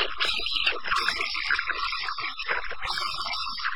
I'm going to go to the next slide.